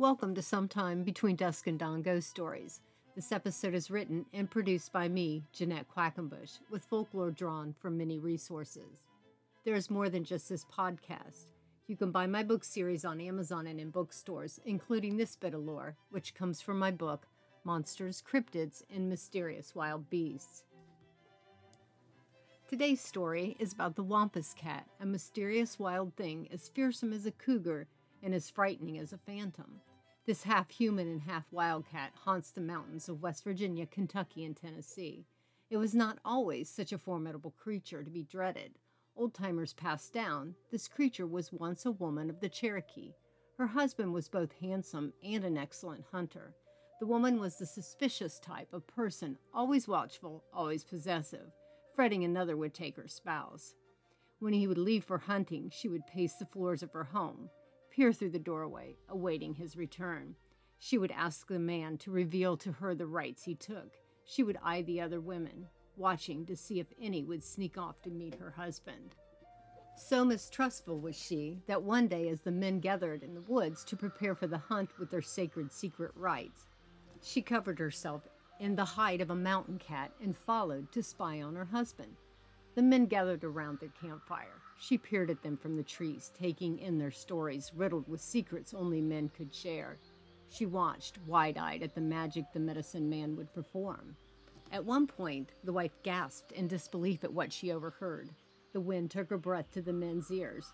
Welcome to Sometime Between Dusk and Dawn Ghost Stories. This episode is written and produced by me, Jeanette Quackenbush, with folklore drawn from many resources. There is more than just this podcast. You can buy my book series on Amazon and in bookstores, including this bit of lore, which comes from my book, Monsters, Cryptids, and Mysterious Wild Beasts. Today's story is about the Wampus Cat, a mysterious wild thing as fearsome as a cougar and as frightening as a phantom. This half human and half wildcat haunts the mountains of West Virginia, Kentucky, and Tennessee. It was not always such a formidable creature to be dreaded. Old timers passed down, this creature was once a woman of the Cherokee. Her husband was both handsome and an excellent hunter. The woman was the suspicious type of person, always watchful, always possessive, fretting another would take her spouse. When he would leave for hunting, she would pace the floors of her home peer through the doorway, awaiting his return. She would ask the man to reveal to her the rites he took. She would eye the other women, watching to see if any would sneak off to meet her husband. So mistrustful was she that one day, as the men gathered in the woods to prepare for the hunt with their sacred secret rites, she covered herself in the hide of a mountain cat and followed to spy on her husband. The men gathered around their campfire. She peered at them from the trees, taking in their stories riddled with secrets only men could share. She watched, wide eyed, at the magic the medicine man would perform. At one point, the wife gasped in disbelief at what she overheard. The wind took her breath to the men's ears.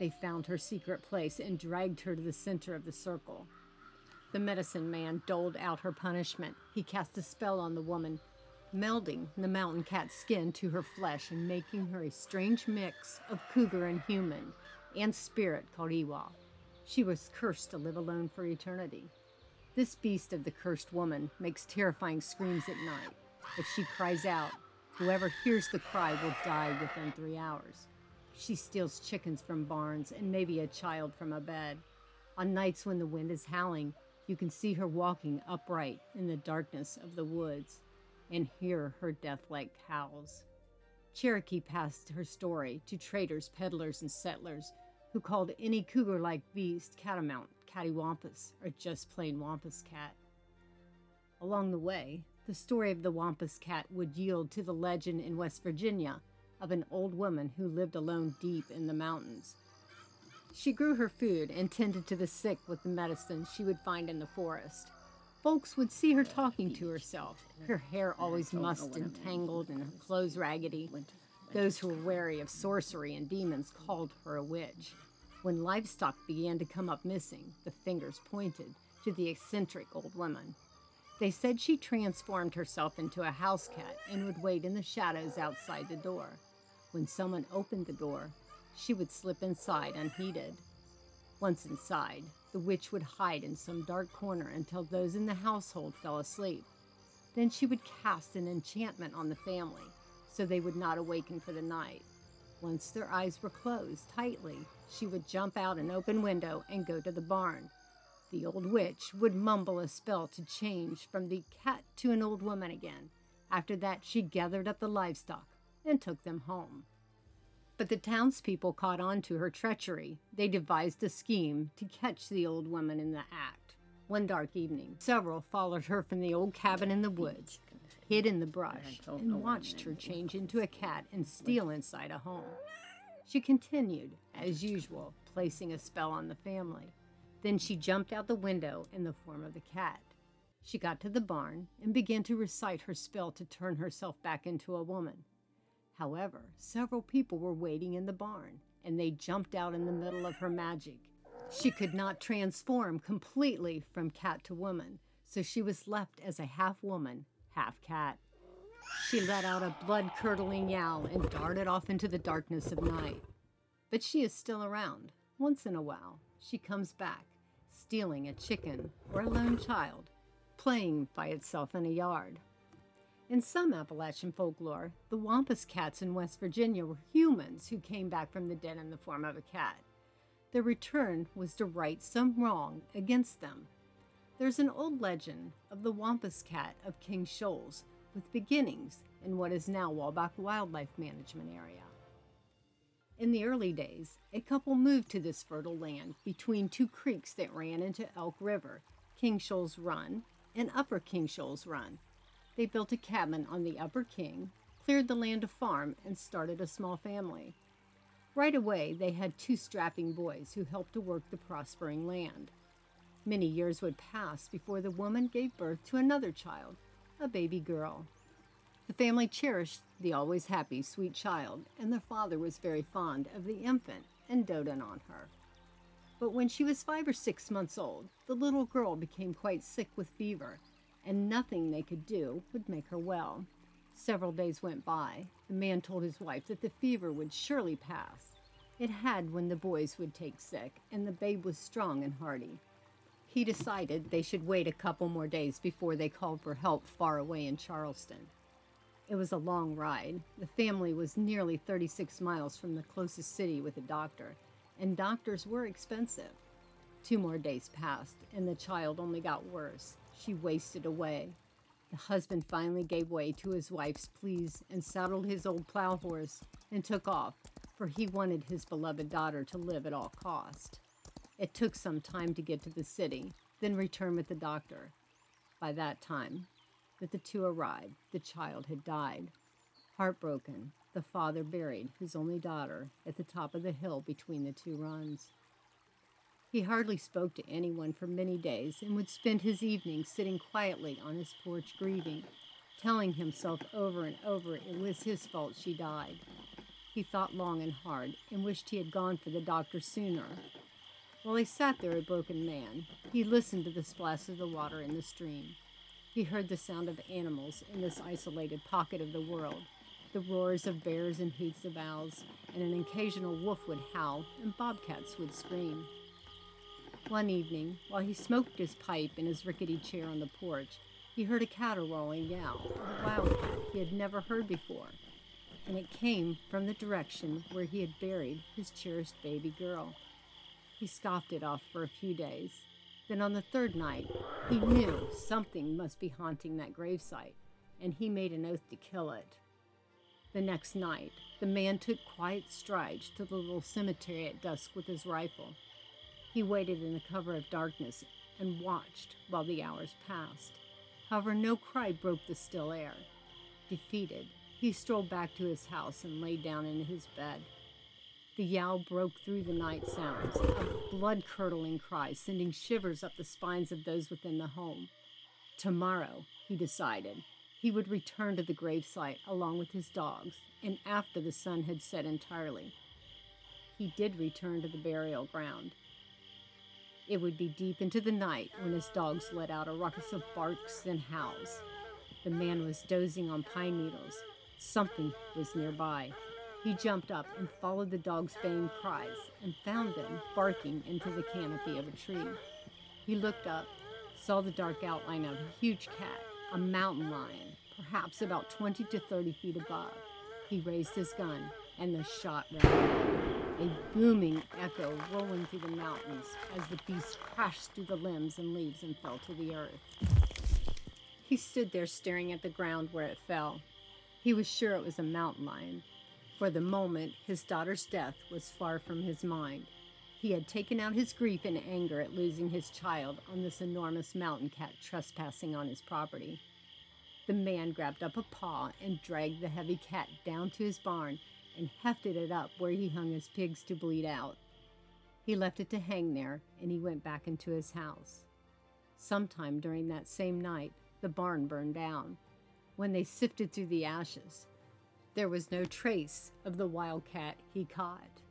They found her secret place and dragged her to the center of the circle. The medicine man doled out her punishment. He cast a spell on the woman, melding the mountain cat's skin to her flesh and making her a strange mix of cougar and human and spirit called Iwa. She was cursed to live alone for eternity. This beast of the cursed woman makes terrifying screams at night. If she cries out, whoever hears the cry will die within three hours. She steals chickens from barns and maybe a child from a bed. On nights when the wind is howling, you can see her walking upright in the darkness of the woods and hear her death like howls. Cherokee passed her story to traders, peddlers, and settlers who called any cougar like beast catamount, cattywampus, or just plain wampus cat. Along the way, the story of the wampus cat would yield to the legend in West Virginia of an old woman who lived alone deep in the mountains. She grew her food and tended to the sick with the medicine she would find in the forest. Folks would see her talking to herself, her hair always mussed and tangled and her clothes raggedy. Those who were wary of sorcery and demons called her a witch. When livestock began to come up missing, the fingers pointed to the eccentric old woman. They said she transformed herself into a house cat and would wait in the shadows outside the door. When someone opened the door, she would slip inside unheeded. Once inside, the witch would hide in some dark corner until those in the household fell asleep. Then she would cast an enchantment on the family so they would not awaken for the night. Once their eyes were closed tightly, she would jump out an open window and go to the barn. The old witch would mumble a spell to change from the cat to an old woman again. After that, she gathered up the livestock and took them home. But the townspeople caught on to her treachery. They devised a scheme to catch the old woman in the act. One dark evening, several followed her from the old cabin in the woods, hid in the brush, and watched her change into a cat and steal inside a home. She continued, as usual, placing a spell on the family. Then she jumped out the window in the form of the cat. She got to the barn and began to recite her spell to turn herself back into a woman. However, several people were waiting in the barn, and they jumped out in the middle of her magic. She could not transform completely from cat to woman, so she was left as a half woman, half cat. She let out a blood curdling yowl and darted off into the darkness of night. But she is still around. Once in a while, she comes back, stealing a chicken or a lone child, playing by itself in a yard. In some Appalachian folklore, the Wampus cats in West Virginia were humans who came back from the dead in the form of a cat. Their return was to right some wrong against them. There's an old legend of the Wampus cat of King Shoals with beginnings in what is now Wallback Wildlife Management Area. In the early days, a couple moved to this fertile land between two creeks that ran into Elk River, King Shoals Run and Upper King Shoals Run. They built a cabin on the Upper King, cleared the land to farm, and started a small family. Right away, they had two strapping boys who helped to work the prospering land. Many years would pass before the woman gave birth to another child, a baby girl. The family cherished the always happy, sweet child, and their father was very fond of the infant and doted on her. But when she was five or six months old, the little girl became quite sick with fever, and nothing they could do would make her well. Several days went by. The man told his wife that the fever would surely pass. It had when the boys would take sick, and the babe was strong and hearty. He decided they should wait a couple more days before they called for help far away in Charleston. It was a long ride. The family was nearly 36 miles from the closest city with a doctor, and doctors were expensive. Two more days passed, and the child only got worse. She wasted away. The husband finally gave way to his wife's pleas and saddled his old plow horse and took off, for he wanted his beloved daughter to live at all cost. It took some time to get to the city, then return with the doctor. By that time, that the two arrived, the child had died. Heartbroken, the father buried his only daughter at the top of the hill between the two runs. He hardly spoke to anyone for many days and would spend his evenings sitting quietly on his porch grieving, telling himself over and over it was his fault she died. He thought long and hard and wished he had gone for the doctor sooner. While he sat there a broken man, he listened to the splash of the water in the stream. He heard the sound of animals in this isolated pocket of the world, the roars of bears and hoots of owls, and an occasional wolf would howl and bobcats would scream. One evening, while he smoked his pipe in his rickety chair on the porch, he heard a caterwauling yell, a wildcat he had never heard before, and it came from the direction where he had buried his cherished baby girl. He scoffed it off for a few days, then on the third night, he knew something must be haunting that gravesite, and he made an oath to kill it. The next night, the man took quiet strides to the little cemetery at dusk with his rifle. He waited in the cover of darkness and watched while the hours passed. However, no cry broke the still air. Defeated, he strolled back to his house and lay down in his bed. The yowl broke through the night sounds, a blood curdling cry sending shivers up the spines of those within the home. Tomorrow, he decided, he would return to the gravesite along with his dogs, and after the sun had set entirely. He did return to the burial ground. It would be deep into the night when his dogs let out a ruckus of barks and howls. The man was dozing on pine needles. Something was nearby. He jumped up and followed the dog's baying cries and found them barking into the canopy of a tree. He looked up, saw the dark outline of a huge cat, a mountain lion, perhaps about 20 to 30 feet above. He raised his gun, and the shot rang a booming echo rolling through the mountains as the beast crashed through the limbs and leaves and fell to the earth. He stood there staring at the ground where it fell. He was sure it was a mountain lion, for the moment, his daughter's death was far from his mind. He had taken out his grief and anger at losing his child on this enormous mountain cat trespassing on his property. The man grabbed up a paw and dragged the heavy cat down to his barn and hefted it up where he hung his pigs to bleed out. He left it to hang there and he went back into his house. Sometime during that same night, the barn burned down. When they sifted through the ashes, there was no trace of the wildcat he caught.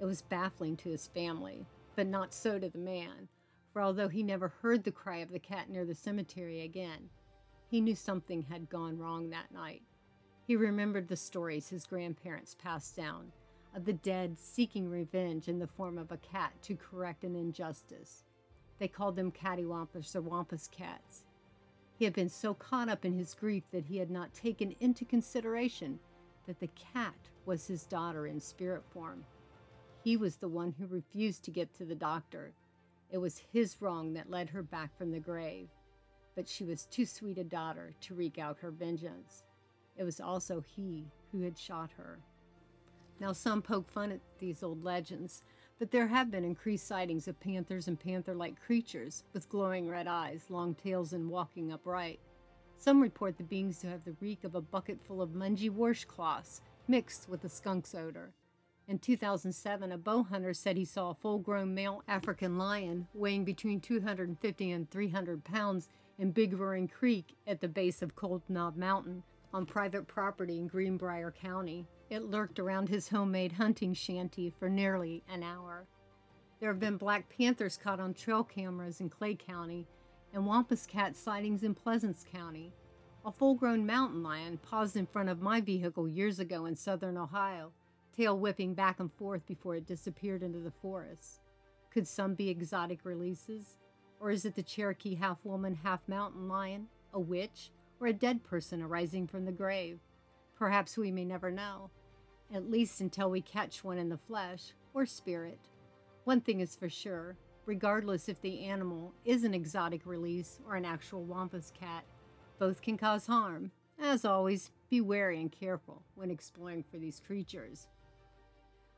It was baffling to his family, but not so to the man, for although he never heard the cry of the cat near the cemetery again, he knew something had gone wrong that night. He remembered the stories his grandparents passed down of the dead seeking revenge in the form of a cat to correct an injustice. They called them cattywampus or wampus cats. He had been so caught up in his grief that he had not taken into consideration that the cat was his daughter in spirit form. He was the one who refused to get to the doctor. It was his wrong that led her back from the grave. But she was too sweet a daughter to wreak out her vengeance. It was also he who had shot her. Now, some poke fun at these old legends, but there have been increased sightings of panthers and panther like creatures with glowing red eyes, long tails, and walking upright. Some report the beings to have the reek of a bucket full of mungy washcloths mixed with a skunk's odor. In 2007, a bow hunter said he saw a full grown male African lion weighing between 250 and 300 pounds in Big Roaring Creek at the base of Cold Knob Mountain on private property in Greenbrier County. It lurked around his homemade hunting shanty for nearly an hour. There have been black panthers caught on trail cameras in Clay County and Wampus cat sightings in Pleasants County. A full grown mountain lion paused in front of my vehicle years ago in southern Ohio, tail whipping back and forth before it disappeared into the forest. Could some be exotic releases? Or is it the Cherokee half woman, half mountain lion, a witch, or a dead person arising from the grave? Perhaps we may never know at least until we catch one in the flesh or spirit. One thing is for sure regardless if the animal is an exotic release or an actual Wampus cat, both can cause harm. As always, be wary and careful when exploring for these creatures.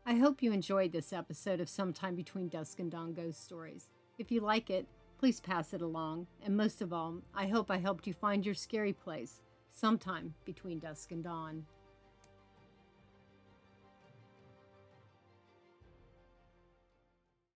I hope you enjoyed this episode of Sometime Between Dusk and Dawn Ghost Stories. If you like it, please pass it along, and most of all, I hope I helped you find your scary place sometime between dusk and dawn.